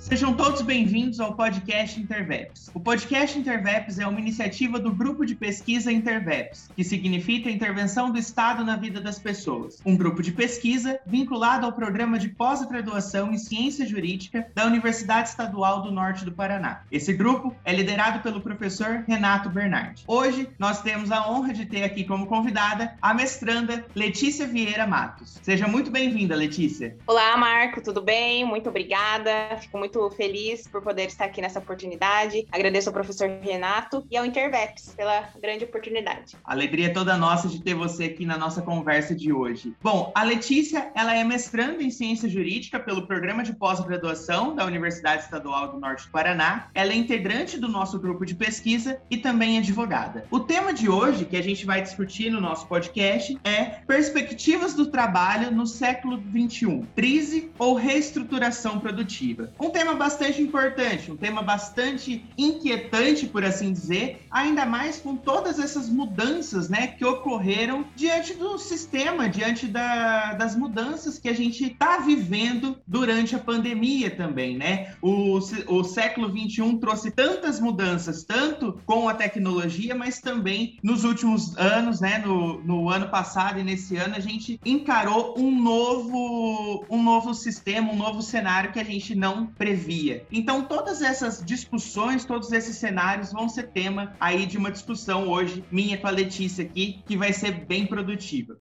Sejam todos bem-vindos ao podcast Interveps. O podcast Interveps é uma iniciativa do grupo de pesquisa Interveps, que significa intervenção do Estado na vida das pessoas. Um grupo de pesquisa vinculado ao programa de pós-graduação em ciência jurídica da Universidade Estadual do Norte do Paraná. Esse grupo é liderado pelo professor Renato Bernardi. Hoje nós temos a honra de ter aqui como convidada a mestranda Letícia Vieira Matos. Seja muito bem-vinda, Letícia. Olá, Marco, tudo bem? Muito obrigada. Fico muito muito feliz por poder estar aqui nessa oportunidade. Agradeço ao professor Renato e ao Interveps pela grande oportunidade. Alegria é toda nossa de ter você aqui na nossa conversa de hoje. Bom, a Letícia, ela é mestranda em ciência jurídica pelo programa de pós-graduação da Universidade Estadual do Norte do Paraná. Ela é integrante do nosso grupo de pesquisa e também advogada. O tema de hoje que a gente vai discutir no nosso podcast é perspectivas do trabalho no século 21, crise ou reestruturação produtiva. Um tema bastante importante, um tema bastante inquietante, por assim dizer, ainda mais com todas essas mudanças né, que ocorreram diante do sistema, diante da, das mudanças que a gente está vivendo durante a pandemia também. Né? O, o século XXI trouxe tantas mudanças, tanto com a tecnologia, mas também nos últimos anos, né, no, no ano passado e nesse ano, a gente encarou um novo, um novo sistema, um novo cenário que a gente não previa. Então, todas essas discussões, todos esses cenários vão ser tema aí de uma discussão hoje, minha com a Letícia aqui, que vai ser bem produtiva.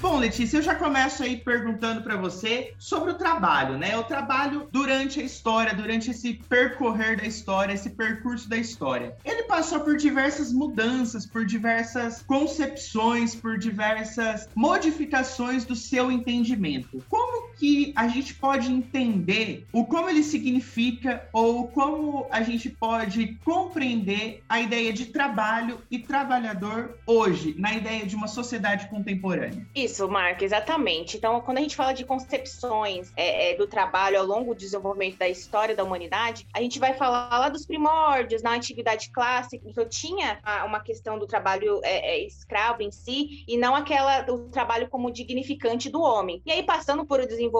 Bom, Letícia, eu já começo aí perguntando para você sobre o trabalho, né? O trabalho durante a história, durante esse percorrer da história, esse percurso da história. Ele passou por diversas mudanças, por diversas concepções, por diversas modificações do seu entendimento. Como que a gente pode entender o como ele significa ou como a gente pode compreender a ideia de trabalho e trabalhador hoje, na ideia de uma sociedade contemporânea? Isso. Marco, exatamente. Então, quando a gente fala de concepções é, é, do trabalho ao longo do desenvolvimento da história da humanidade, a gente vai falar lá dos primórdios, na antiguidade clássica, eu tinha uma questão do trabalho é, é, escravo em si, e não aquela do trabalho como dignificante do homem. E aí, passando por o desenvolvimento,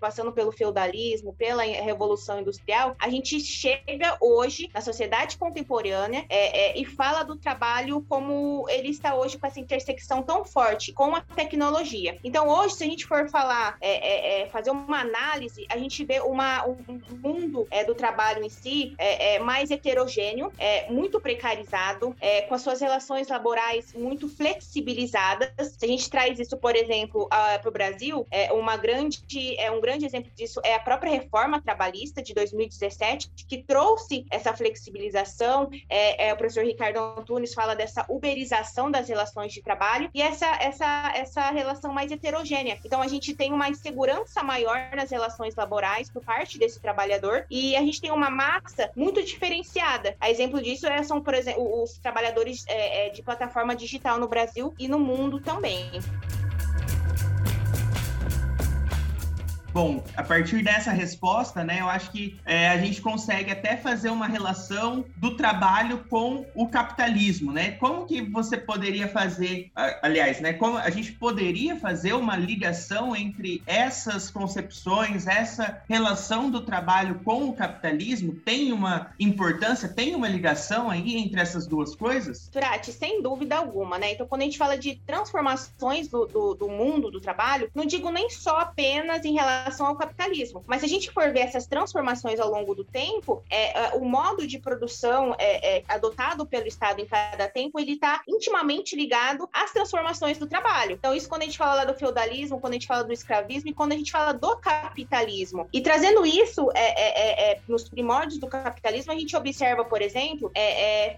passando pelo feudalismo, pela revolução industrial, a gente chega hoje na sociedade contemporânea é, é, e fala do trabalho como ele está hoje com essa intersecção tão forte com a tecnologia. Então, hoje, se a gente for falar, é, é, é, fazer uma análise, a gente vê uma, um mundo é, do trabalho em si mais heterogêneo, muito precarizado, com as suas relações laborais muito flexibilizadas. Se a gente traz isso, por exemplo, para o Brasil, é uma grande, é um grande exemplo disso é a própria reforma trabalhista de 2017, que trouxe essa flexibilização. É, o professor Ricardo Antunes fala dessa uberização das relações de trabalho e essa, essa, essa relação mais heterogênea. Então a gente tem uma insegurança maior nas relações laborais por parte desse trabalhador e a gente tem uma massa muito diferenciada. A exemplo disso é, são, por exemplo, os trabalhadores é, é de plataforma digital no Brasil e no mundo também. Bom, a partir dessa resposta, né, eu acho que é, a gente consegue até fazer uma relação do trabalho com o capitalismo, né? Como que você poderia fazer, aliás, né, como a gente poderia fazer uma ligação entre essas concepções, essa relação do trabalho com o capitalismo? Tem uma importância, tem uma ligação aí entre essas duas coisas? Turati, sem dúvida alguma, né? Então, quando a gente fala de transformações do, do, do mundo do trabalho, não digo nem só apenas em relação relação ao capitalismo. Mas se a gente for ver essas transformações ao longo do tempo, é, é, o modo de produção é, é, adotado pelo Estado em cada tempo, ele está intimamente ligado às transformações do trabalho. Então, isso quando a gente fala lá do feudalismo, quando a gente fala do escravismo e quando a gente fala do capitalismo. E trazendo isso é, é, nos primórdios do capitalismo, a gente observa, por exemplo,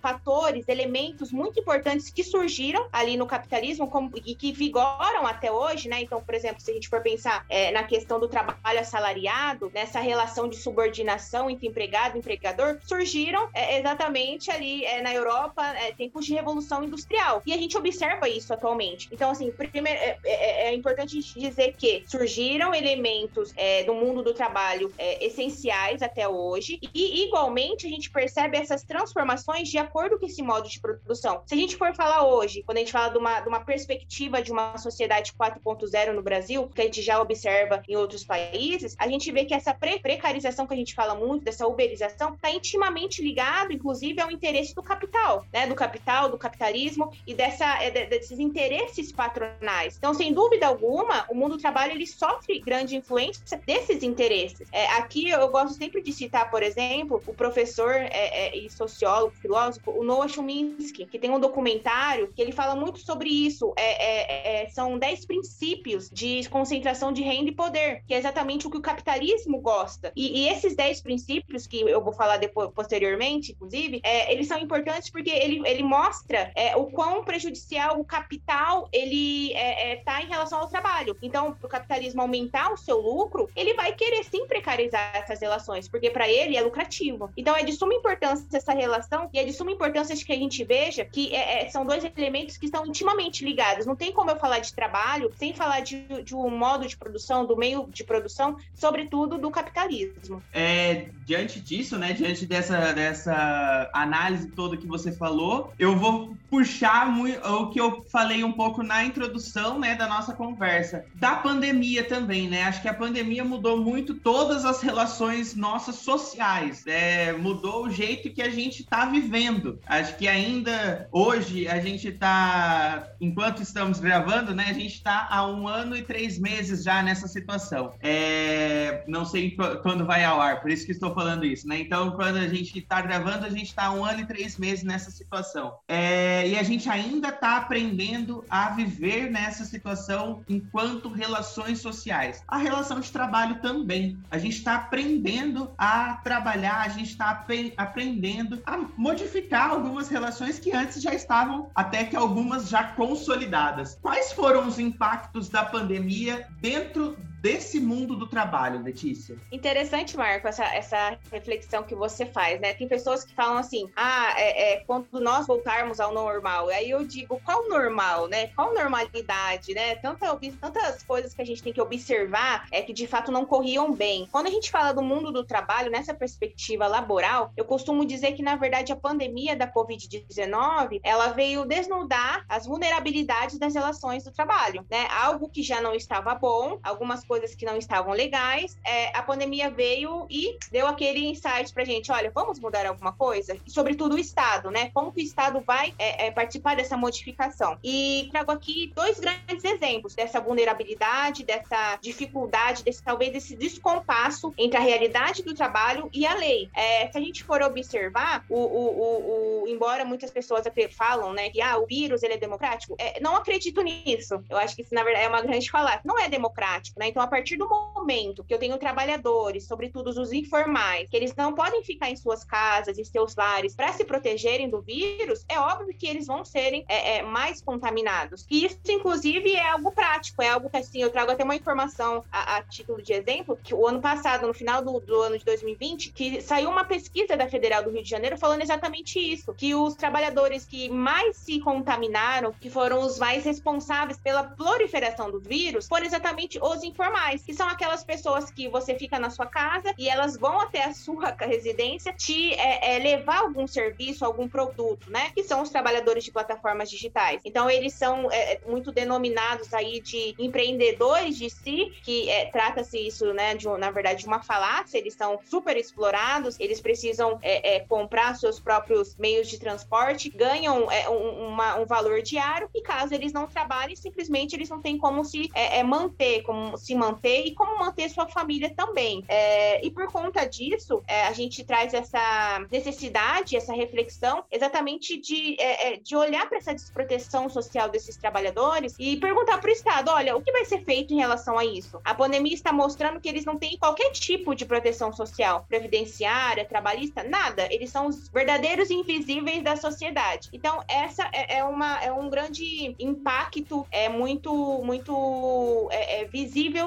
fatores, elementos muito importantes que surgiram ali no capitalismo como, e que vigoram até hoje, né? Então, por exemplo, se a gente for pensar na questão do trabalho assalariado, nessa relação de subordinação entre empregado e empregador, surgiram é, exatamente ali é, na Europa, é, tempos de revolução industrial. E a gente observa isso atualmente. Então, assim, primeiro, é, é, é, importante dizer que surgiram elementos do mundo do trabalho essenciais até hoje, e igualmente a gente percebe essas transformações de acordo com esse modo de produção. Se a gente for falar hoje, quando a gente fala de uma, de uma perspectiva de uma sociedade 4.0 no Brasil, que a gente já observa em outros países, a gente vê que essa pre precarização que a gente fala muito, dessa uberização, está intimamente ligado, inclusive, ao interesse do capital, né? Do capital, do capitalismo e dessa, é, desses interesses patronais. Então, sem dúvida alguma, o mundo do trabalho ele sofre grande influência desses interesses. É, aqui eu gosto sempre de citar, por exemplo, o professor é, é, e sociólogo, filósofo, o Noah que tem um documentário que ele fala muito sobre isso. É, é, são 10 princípios de concentração de renda e poder, que é exatamente o que o capitalismo gosta. E, e esses 10 princípios, que eu vou falar depois, posteriormente, inclusive, eles são importantes porque ele, ele mostra o quão prejudicial o capital ele está em relação ao trabalho. Então, para o capitalismo aumentar o seu lucro, ele vai querer sim precarizar essas relações, porque para ele é lucrativo. Então, é de suma importância essa relação e é de suma importância que a gente veja que é, é, são dois elementos que estão intimamente ligados. Não tem como eu falar de trabalho sem falar de, de um modo de produção, do meio de produção, sobretudo do capitalismo. É, diante disso, né, diante dessa, dessa análise toda que você falou, eu vou puxar muito, o que eu falei um pouco na introdução, né, da nossa conversa, da pandemia também, né? Acho que a pandemia mudou muito todas as relações nossas sociais, é, mudou o jeito que a gente está vivendo. Acho que ainda hoje a gente está, enquanto estamos gravando, né, a gente está há um ano e três meses já nessa situação. É, não sei quando vai ao ar, por isso que estou falando isso, né? Então, quando a gente está gravando, a gente está um ano e três meses nessa situação. É, e a gente ainda está aprendendo a viver nessa situação enquanto relações sociais. A relação de trabalho também. A gente está aprendendo a trabalhar, a gente está aprendendo a modificar algumas relações que antes já estavam, até que algumas já consolidadas. Quais foram os impactos da pandemia dentro desse mundo do trabalho, Letícia? Interessante, Marco, essa, essa reflexão que você faz, né? Tem pessoas que falam assim, ah, é, é quando nós voltarmos ao normal. Aí eu digo, qual normal, né? Qual normalidade, né? Tanta, tantas coisas que a gente tem que observar é que de fato não corriam bem. Quando a gente fala do mundo do trabalho, nessa perspectiva laboral, eu costumo dizer que, na verdade, a pandemia da Covid-19, ela veio desnudar as vulnerabilidades das relações do trabalho, né? Algo que já não estava bom, algumas coisas coisas que não estavam legais, é, a pandemia veio e deu aquele insight pra gente, olha, vamos mudar alguma coisa? E sobretudo o Estado, né? Como que o Estado vai é, é, participar dessa modificação? E trago aqui dois grandes exemplos dessa vulnerabilidade, dessa dificuldade, desse talvez desse descompasso entre a realidade do trabalho e a lei. É, se a gente for observar, o, o, o, o, embora muitas pessoas falam, né, que ah, o vírus ele é democrático, é, não acredito nisso. Eu acho que isso, na verdade, é uma grande falar. Não é democrático, né? Então, a partir do momento que eu tenho trabalhadores, sobretudo os informais, que eles não podem ficar em suas casas, em seus lares, para se protegerem do vírus, é óbvio que eles vão serem é, é, mais contaminados. E isso, inclusive, é algo prático, é algo que, assim, eu trago até uma informação a, a título de exemplo, que o ano passado, no final do, do ano de 2020, que saiu uma pesquisa da Federal do Rio de Janeiro falando exatamente isso, que os trabalhadores que mais se contaminaram, que foram os mais responsáveis pela proliferação do vírus, foram exatamente os informais informais, que são aquelas pessoas que você fica na sua casa e elas vão até a sua residência te é, é, levar algum serviço, algum produto, né? Que são os trabalhadores de plataformas digitais. Então, eles são é, é muito denominados aí de empreendedores de si, que é, trata-se isso, né, de, na verdade, de uma falácia, eles são super explorados, eles precisam é, comprar seus próprios meios de transporte, ganham um, uma, um valor diário e caso eles não trabalhem, simplesmente eles não têm como se manter, como se manter e como manter sua família também. É, e por conta disso, é, a gente traz essa necessidade, essa reflexão, exatamente de, é, é de olhar para essa desproteção social desses trabalhadores e perguntar para o Estado: olha, o que vai ser feito em relação a isso? A pandemia está mostrando que eles não têm qualquer tipo de proteção social, previdenciária, trabalhista, nada. Eles são os verdadeiros invisíveis da sociedade. Então, essa é, é uma, é um grande impacto, é muito, muito é,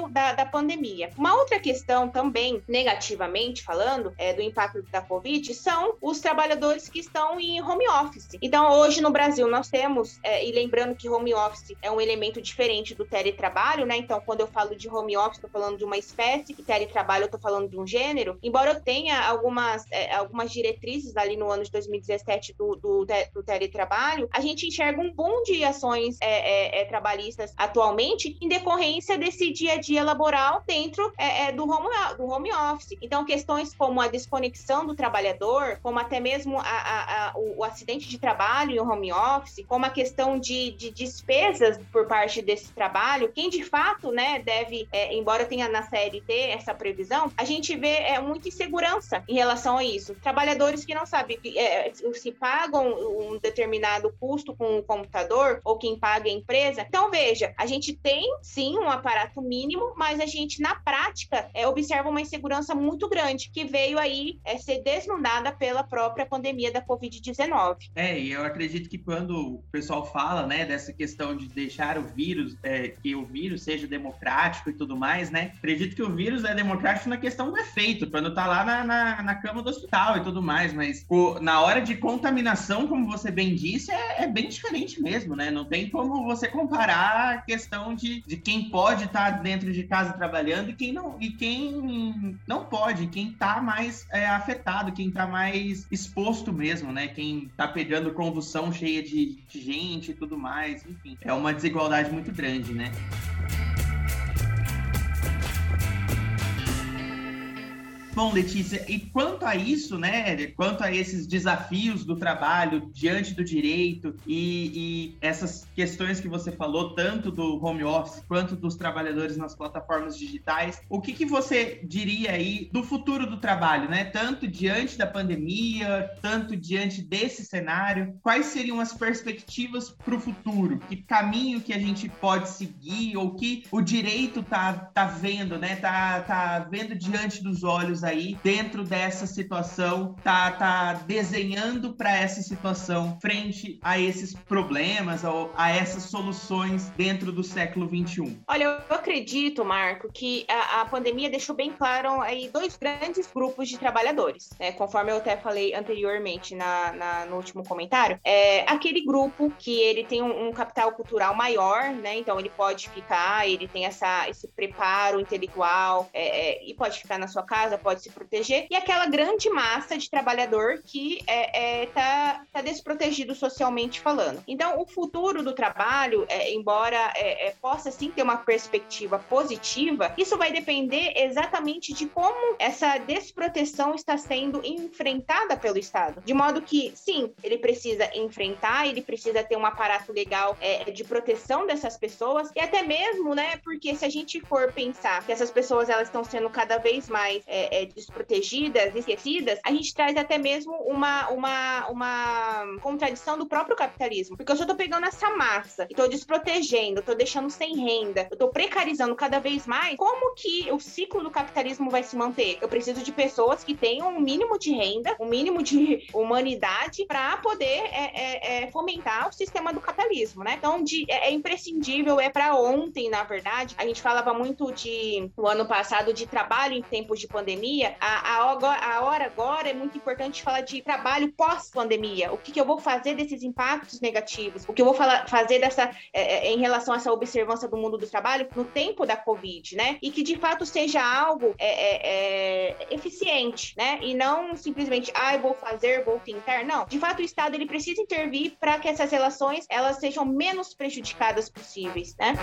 da, da pandemia. Uma outra questão também, negativamente falando, é, do impacto da Covid, são os trabalhadores que estão em home office. Então, hoje no Brasil, nós temos, é, e lembrando que home office é um elemento diferente do teletrabalho, né? Então, quando eu falo de home office, estou falando de uma espécie, e teletrabalho, eu estou falando de um gênero. Embora eu tenha algumas, é, algumas diretrizes ali no ano de 2017 do, do, do, teletrabalho, a gente enxerga um boom de ações é, é, é, trabalhistas atualmente em decorrência desse dia a dia dia laboral dentro é, é, do, home, do home office. Então, questões como a desconexão do trabalhador, como até mesmo a, a, a, o, o, acidente de trabalho em home office, como a questão de, de despesas por parte desse trabalho, quem de fato né, deve, é, embora tenha na CLT essa previsão, a gente vê é, muita insegurança em relação a isso. Trabalhadores que não sabem é, se pagam um determinado custo com o computador ou quem paga a empresa. Então, veja, a gente tem sim um aparato mínimo, mas a gente, na prática, é, observa uma insegurança muito grande que veio aí é, ser desnudada pela própria pandemia da Covid-19. É, e eu acredito que quando o pessoal fala, né, dessa questão de deixar o vírus, é, que o vírus seja democrático e tudo mais, né, acredito que o vírus é democrático na questão do efeito, quando tá lá na, na, na cama do hospital e tudo mais, mas o, na hora de contaminação, como você bem disse, é, é bem diferente mesmo, né, não tem como você comparar a questão de, de quem pode estar tá dentro de casa trabalhando e quem não, e quem não pode, quem está mais é, afetado, quem está mais exposto mesmo, né? Quem está pegando convulsão cheia de, de gente e tudo mais, enfim. É uma desigualdade muito grande, né? Bom, Letícia, e quanto a isso, né? Quanto a esses desafios do trabalho diante do direito e, e, essas questões que você falou, tanto do home office quanto dos trabalhadores nas plataformas digitais, o que, que você diria aí do futuro do trabalho, né? Tanto diante da pandemia, tanto diante desse cenário, quais seriam as perspectivas para o futuro? Que caminho que a gente pode seguir ou que o direito tá, tá vendo, né? Tá, tá vendo diante dos olhos aí dentro dessa situação, tá, tá desenhando para essa situação frente a esses problemas ou a essas soluções dentro do século 21? Olha, eu acredito, Marco, que a, a pandemia deixou bem claro aí dois grandes grupos de trabalhadores, né? Conforme eu até falei anteriormente na, na no último comentário, é aquele grupo que ele tem um, um capital cultural maior, né? Então ele pode ficar, ele tem essa, esse preparo intelectual é, é, e pode ficar na sua casa, pode se proteger, e aquela grande massa de trabalhador que é, é, tá, tá desprotegido socialmente falando. Então, o futuro do trabalho, é, embora é, é, possa sim ter uma perspectiva positiva, isso vai depender exatamente de como essa desproteção está sendo enfrentada pelo Estado. De modo que, sim, ele precisa enfrentar, ele precisa ter um aparato legal é, de proteção dessas pessoas, e até mesmo, né, porque se a gente for pensar que essas pessoas elas estão sendo cada vez mais é, é, desprotegidas, esquecidas, a gente traz até mesmo uma, uma, uma contradição do próprio capitalismo. Porque eu só tô pegando essa massa e tô desprotegendo, tô deixando sem renda, eu tô precarizando cada vez mais, como que o ciclo do capitalismo vai se manter? Eu preciso de pessoas que tenham um mínimo de renda, um mínimo de humanidade para poder é, é, é, fomentar o sistema do capitalismo, né? Então, de, é, é imprescindível, é para ontem, na verdade. A gente falava muito de, no ano passado, de trabalho em tempos de pandemia pandemia, a, a, a hora agora é muito importante falar de trabalho pós-pandemia. O que, que, eu vou fazer desses impactos negativos? O que eu vou falar, fazer dessa é, é, em relação a essa observância do mundo do trabalho no tempo da Covid, né? E que de fato seja algo é, é, é eficiente, né? E não simplesmente, ah, eu vou fazer, vou tentar. Não. De fato, o Estado ele precisa intervir para que essas relações elas sejam menos prejudicadas possíveis, né?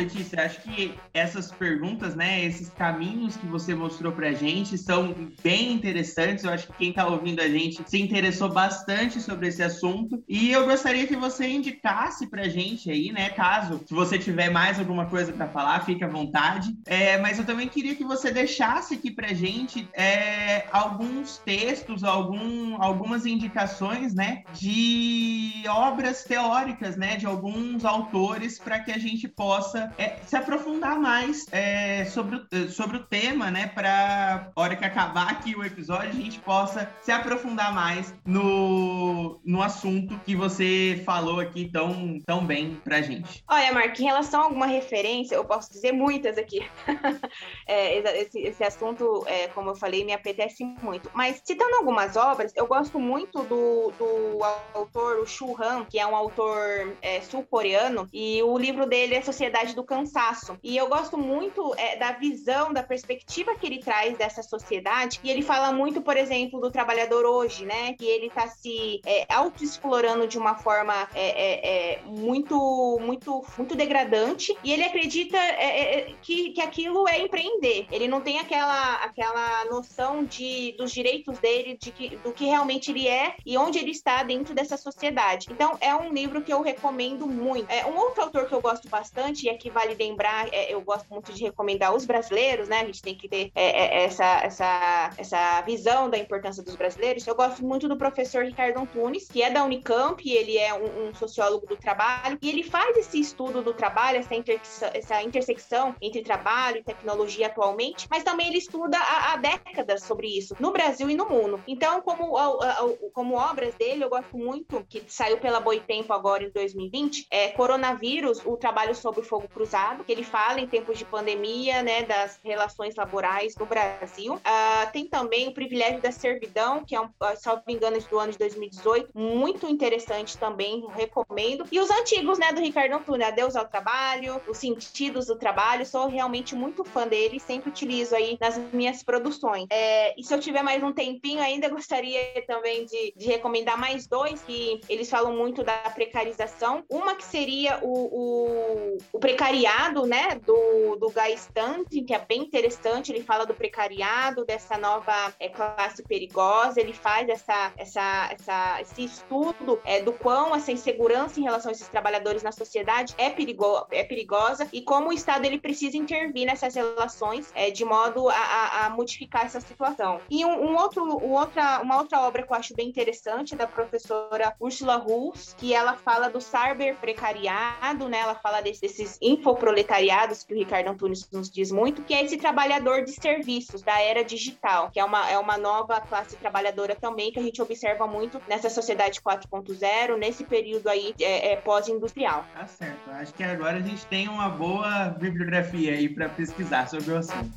Letícia, acho que essas perguntas, né, esses caminhos que você mostrou pra gente são bem interessantes. Eu acho que quem tá ouvindo a gente se interessou bastante sobre esse assunto. E eu gostaria que você indicasse pra gente aí, né, caso se você tiver mais alguma coisa para falar, fique à vontade. É, mas eu também queria que você deixasse aqui pra gente é, alguns textos, algum, algumas indicações, né, de obras teóricas, né, de alguns autores para que a gente possa é, se aprofundar mais é, sobre, o, sobre o tema, né? Para hora que acabar aqui o episódio, a gente possa se aprofundar mais no, no assunto que você falou aqui tão, tão bem pra gente. Olha, Mark, em relação a alguma referência, eu posso dizer muitas aqui. é, esse, esse assunto, é, como eu falei, me apetece muito. Mas citando algumas obras, eu gosto muito do, do autor, o Shu Han, que é um autor é, sul-coreano, e o livro dele é Sociedade Sociedade do cansaço. E eu gosto muito é, da visão, da perspectiva que ele traz dessa sociedade. E ele fala muito, por exemplo, do trabalhador hoje, né? Que ele está se é, autoexplorando de uma forma é, é, é, muito, muito, muito degradante. E ele acredita é, que, que aquilo é empreender. Ele não tem aquela, aquela noção de, dos direitos dele, de que, do que realmente ele é e onde ele está dentro dessa sociedade. Então, é um livro que eu recomendo muito. É, um outro autor que eu gosto bastante, e aqui vale lembrar, é, eu gosto muito de recomendar os brasileiros, né? A gente tem que ter é, é, essa, essa, essa visão da importância dos brasileiros. Eu gosto muito do professor Ricardo Antunes, que é da Unicamp, ele é um, um sociólogo do trabalho, e ele faz esse estudo do trabalho, essa, intersecção, essa intersecção entre trabalho e tecnologia atualmente, mas também ele estuda há, há décadas sobre isso, no Brasil e no mundo. Então, como, como obras dele, eu gosto muito, que saiu pela Boitempo agora em 2020, é Coronavírus, o trabalho sobre o fogo cruzado, que ele fala em tempos de pandemia, né, das relações laborais no Brasil. Uh, tem também o privilégio da servidão, que é, um, ah, salvo engano, do ano de 2018, muito interessante também, recomendo. E os antigos, né, do Ricardo Antunes, Adeus ao Trabalho, Os Sentidos do Trabalho, sou realmente muito fã dele, sempre utilizo aí nas minhas produções. É, e se eu tiver mais um tempinho ainda, gostaria também de, de recomendar mais dois, que eles falam muito da precarização. Uma que seria o, o, o precariado, né, do, do Guy Stanton, que é bem interessante, ele fala do precariado, dessa nova é, classe perigosa, ele faz essa, essa, essa, esse estudo é, do quão essa insegurança em relação a esses trabalhadores na sociedade é, perigo, é perigosa e como o Estado ele precisa intervir nessas relações é, de modo a, a, a, modificar essa situação. E um, um outro, um outra, uma outra obra que eu acho bem interessante é da professora Ursula Hulls, que ela fala do cyber precariado, né? Ela fala desse, desses infoproletariados que o Ricardo Antunes nos diz muito, que é esse trabalhador de serviços da era digital, que é uma, é uma nova classe trabalhadora também que a gente observa muito nessa sociedade 4.0, nesse período aí é, é pós-industrial. Tá certo. Acho que agora a gente tem uma boa bibliografia aí para pesquisar sobre o assunto.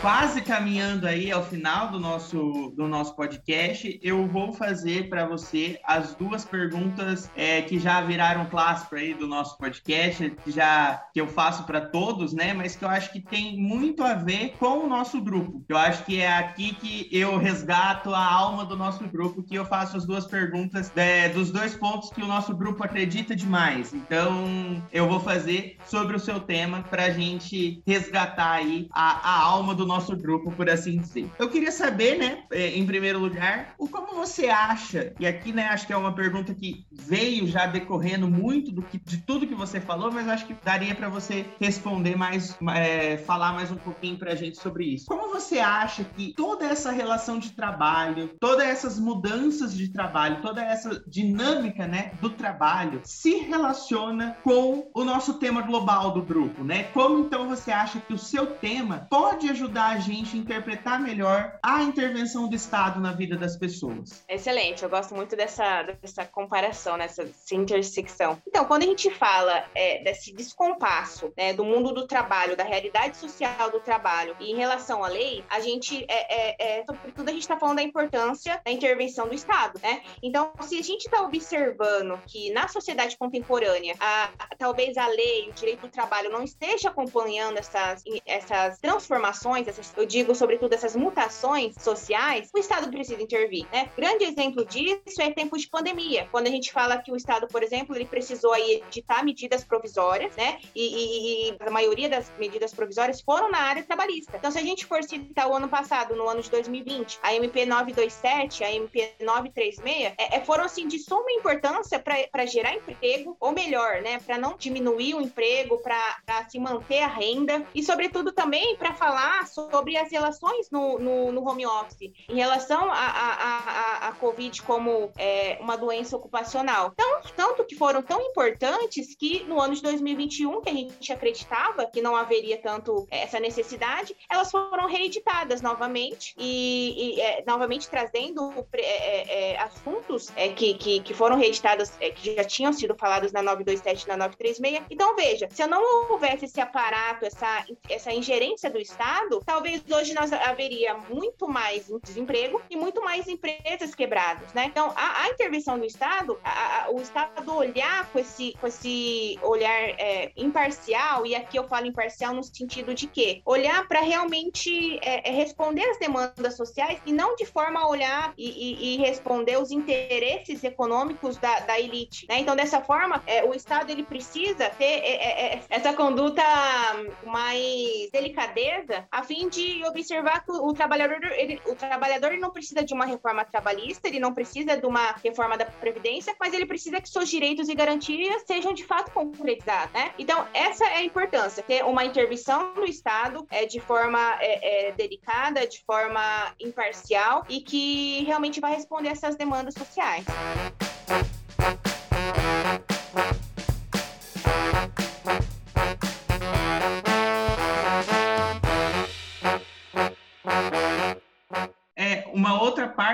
Quase caminhando aí ao final do nosso, do nosso podcast, eu vou fazer para você as duas perguntas é, que já viraram clássico aí do nosso podcast, que já que eu faço para todos, né? Mas que eu acho que tem muito a ver com o nosso grupo. Eu acho que é aqui que eu resgato a alma do nosso grupo, que eu faço as duas perguntas é, dos dois pontos que o nosso grupo acredita demais. Então, eu vou fazer sobre o seu tema para a gente resgatar aí a, a alma do nosso grupo, por assim dizer. Eu queria saber, né, é, em primeiro lugar, o como você acha, e aqui, né, acho que é uma pergunta que veio já decorrendo muito do que, de tudo que você falou, mas acho que daria para você responder mais, é, falar mais um pouquinho para a gente sobre isso. Como você acha que toda essa relação de trabalho, todas essas mudanças de trabalho, toda essa dinâmica, né, do trabalho se relaciona com o nosso tema global do grupo, né? Como então você acha que o seu tema pode ajudar ajudar a gente a interpretar melhor a intervenção do Estado na vida das pessoas. Excelente, eu gosto muito dessa, dessa comparação, nessa intersecção. Então, quando a gente fala é, desse descompasso né, do mundo do trabalho, da realidade social do trabalho e em relação à lei, a gente, é, é, é sobretudo, a gente está falando da importância da intervenção do Estado, né? Então, se a gente está observando que na sociedade contemporânea, a, a, talvez a lei, o direito do trabalho não esteja acompanhando essas, essas transformações, essas, eu digo sobretudo essas mutações sociais, o Estado precisa intervir, né? Grande exemplo disso é tempo de pandemia, quando a gente fala que o Estado, por exemplo, ele precisou aí editar medidas provisórias, né? E, e, e a maioria das medidas provisórias foram na área trabalhista. Então, se a gente for citar o ano passado, no ano de 2020, a MP 927, a MP 936, é, é, foram assim de suma importância para gerar emprego, ou melhor, né? Para não diminuir o emprego, para se manter a renda e, sobretudo, também para falar sobre as relações no, no, no home office, em relação à Covid como é, uma doença ocupacional. Então, tanto que foram tão importantes que no ano de 2021, que a gente acreditava que não haveria tanto essa necessidade, elas foram reeditadas novamente e, e é, novamente trazendo é, é, é assuntos é, que, que, que, foram reeditados, que já tinham sido falados na 927 e na 936. Então, veja, se eu não houvesse esse aparato, essa, essa ingerência do Estado, talvez hoje nós haveria muito mais desemprego e muito mais empresas quebradas, né? Então, a, a intervenção do Estado, a, a, o Estado olhar com esse, com esse olhar é, imparcial, e aqui eu falo imparcial no sentido de que olhar para realmente é, é, responder às demandas sociais e não de forma a olhar e, e, e responder os interesses econômicos da, da elite, né? Então, dessa forma, é, o Estado ele precisa ter é, é, essa conduta mais delicadeza a fim de observar que o trabalhador, ele, o trabalhador não precisa de uma reforma trabalhista, ele não precisa de uma reforma da Previdência, mas ele precisa que seus direitos e garantias sejam de fato concretizados, né? Então, essa é a importância, ter uma intervenção no Estado é, de forma é, é, delicada, de forma imparcial e que realmente vai responder essas demandas sociais.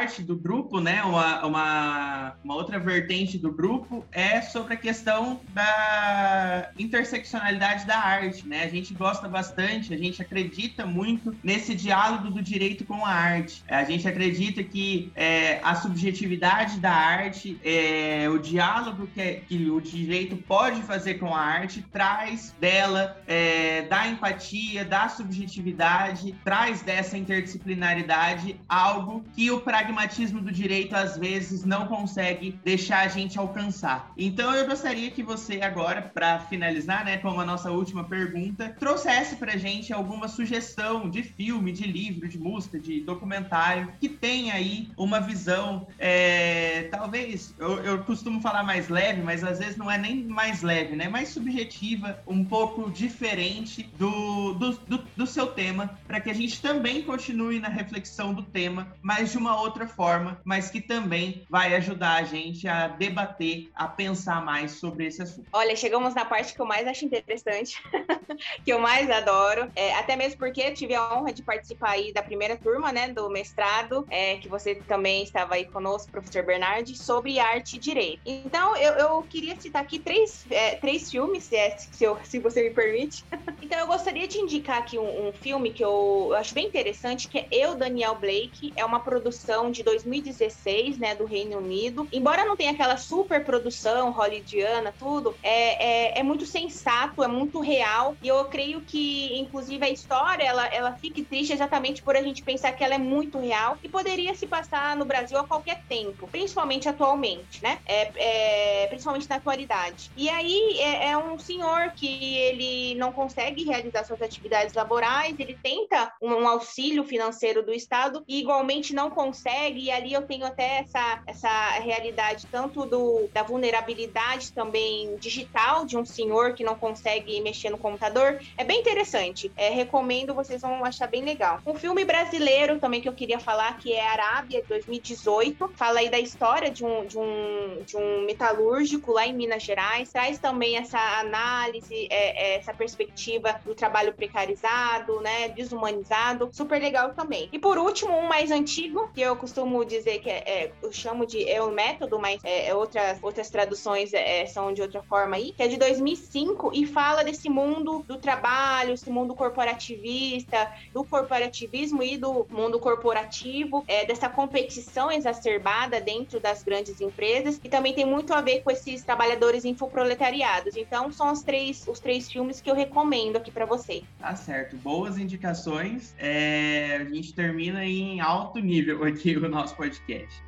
Parte do grupo, né, uma, uma, uma, outra vertente do grupo é sobre a questão da interseccionalidade da arte, né? A gente gosta bastante, a gente acredita muito nesse diálogo do direito com a arte. A gente acredita que é, a subjetividade da arte, é, o diálogo que, é, que, o direito pode fazer com a arte, traz dela, é, da empatia, da subjetividade, traz dessa interdisciplinaridade algo que o pragmatismo do direito às vezes não consegue deixar a gente alcançar. Então eu gostaria que você agora, para finalizar, né, como a nossa última pergunta, trouxesse para gente alguma sugestão de filme, de livro, de música, de documentário que tenha aí uma visão, é, talvez eu, eu costumo falar mais leve, mas às vezes não é nem mais leve, né, mais subjetiva, um pouco diferente do, do, do, do seu tema, para que a gente também continue na reflexão do tema, mas de uma outra forma, mas que também vai ajudar a gente a debater, a pensar mais sobre esse assunto. Olha, chegamos na parte que eu mais acho interessante, que eu mais adoro, é, até mesmo porque tive a honra de participar aí da primeira turma, né, do mestrado, é, que você também estava aí conosco, professor Bernardi, sobre arte e direito. Então, eu, eu queria citar aqui três, é, três filmes, se, é, eu, se você me permite. então, eu gostaria de indicar aqui um, um filme que eu, eu acho bem interessante, que é Eu, Daniel Blake, é uma produção de 2016, né, do Reino Unido. Embora não tenha aquela super produção hollywoodiana, tudo, é, é, é, muito sensato, é muito real. E eu creio que, inclusive, a história, ela, ela fique triste exatamente por a gente pensar que ela é muito real e poderia se passar no Brasil a qualquer tempo, principalmente atualmente, né? É, é principalmente na atualidade. E aí, é, é um senhor que ele não consegue realizar suas atividades laborais, ele tenta um, um auxílio financeiro do Estado e, igualmente, não consegue, e ali eu tenho até essa, essa realidade tanto do, da vulnerabilidade também digital de um senhor que não consegue mexer no computador. É bem interessante. É, recomendo, vocês vão achar bem legal. Um filme brasileiro também que eu queria falar, que é Arábia, 2018. Fala aí da história de um, de um, de um metalúrgico lá em Minas Gerais. Traz também essa análise, é, é, essa perspectiva do trabalho precarizado, né, desumanizado. Super legal também. E por último, um mais antigo, que eu costumo dizer que é, é eu chamo de é o método, mas é, é, outras, outras traduções é, é são de outra forma aí, que é de 2005 e fala desse mundo do trabalho, esse mundo corporativista, do corporativismo e do mundo corporativo, dessa competição exacerbada dentro das grandes empresas e também tem muito a ver com esses trabalhadores infoproletariados. Então são os três, os três filmes que eu recomendo aqui para você. Tá certo, boas indicações. A gente termina em alto nível aqui o nosso podcast.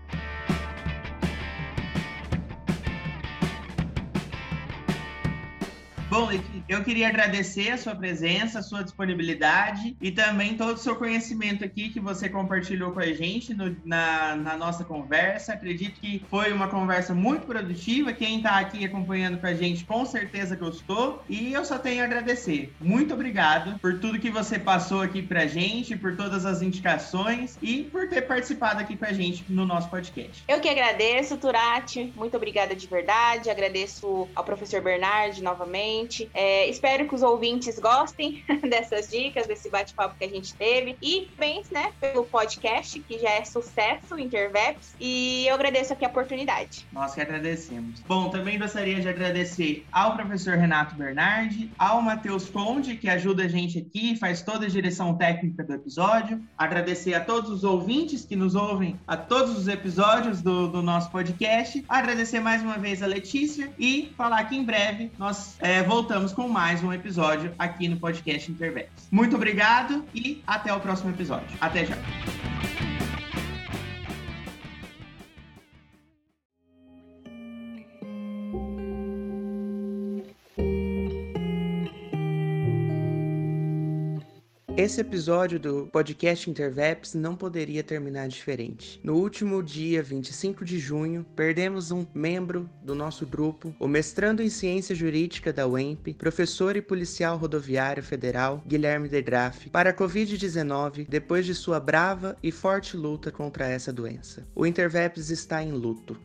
Bom, eu queria agradecer a sua presença, a sua disponibilidade e também todo o seu conhecimento aqui que você compartilhou com a gente no, na, na, nossa conversa. Acredito que foi uma conversa muito produtiva. Quem está aqui acompanhando com a gente com certeza gostou e eu só tenho a agradecer. Muito obrigado por tudo que você passou aqui para a gente, por todas as indicações e por ter participado aqui com a gente no nosso podcast. Eu que agradeço, Turati. Muito obrigada de verdade. Agradeço ao professor Bernard novamente bastante. Espero que os ouvintes gostem dessas dicas, desse bate-papo que a gente teve. E bens, né, pelo podcast, que já é sucesso, Interveps. E eu agradeço aqui a oportunidade. Nós que agradecemos. Bom, também gostaria de agradecer ao professor Renato Bernardi, ao Matheus Conde, que ajuda a gente aqui, faz toda a direção técnica do episódio. Agradecer a todos os ouvintes que nos ouvem a todos os episódios do, do nosso podcast. Agradecer mais uma vez a Letícia e falar que em breve nós é, voltamos com mais um episódio aqui no podcast Intervex. Muito obrigado e até o próximo episódio. Até já. Esse episódio do podcast Interveps não poderia terminar diferente. No último dia 25 de junho, perdemos um membro do nosso grupo, o mestrando em Ciência Jurídica da UEMP, professor e policial rodoviário federal Guilherme de Graff, para a Covid-19 depois de sua brava e forte luta contra essa doença. O Interveps está em luto.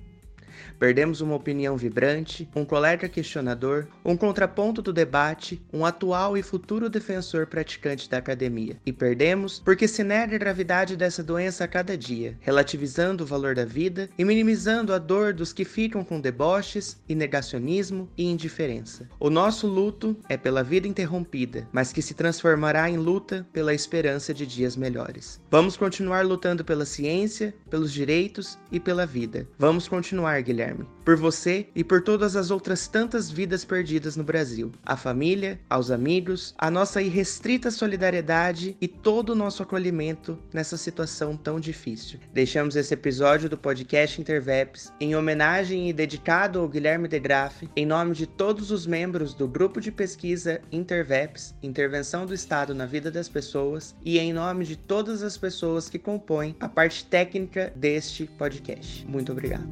Perdemos uma opinião vibrante, um colega questionador, um contraponto do debate, um atual e futuro defensor praticante da academia. E perdemos porque se nega a gravidade dessa doença a cada dia, relativizando o valor da vida e minimizando a dor dos que ficam com deboches e negacionismo e indiferença. O nosso luto é pela vida interrompida, mas que se transformará em luta pela esperança de dias melhores. Vamos continuar lutando pela ciência, pelos direitos e pela vida. Vamos continuar, Guilherme, por você e por todas as outras tantas vidas perdidas no Brasil. A família, aos amigos, a nossa irrestrita solidariedade e todo o nosso acolhimento nessa situação tão difícil. Deixamos esse episódio do podcast Interveps em homenagem e dedicado ao Guilherme de Graff, em nome de todos os membros do grupo de pesquisa Interveps, Intervenção do Estado na Vida das Pessoas, e em nome de todas as pessoas que compõem a parte técnica deste podcast. Muito obrigado.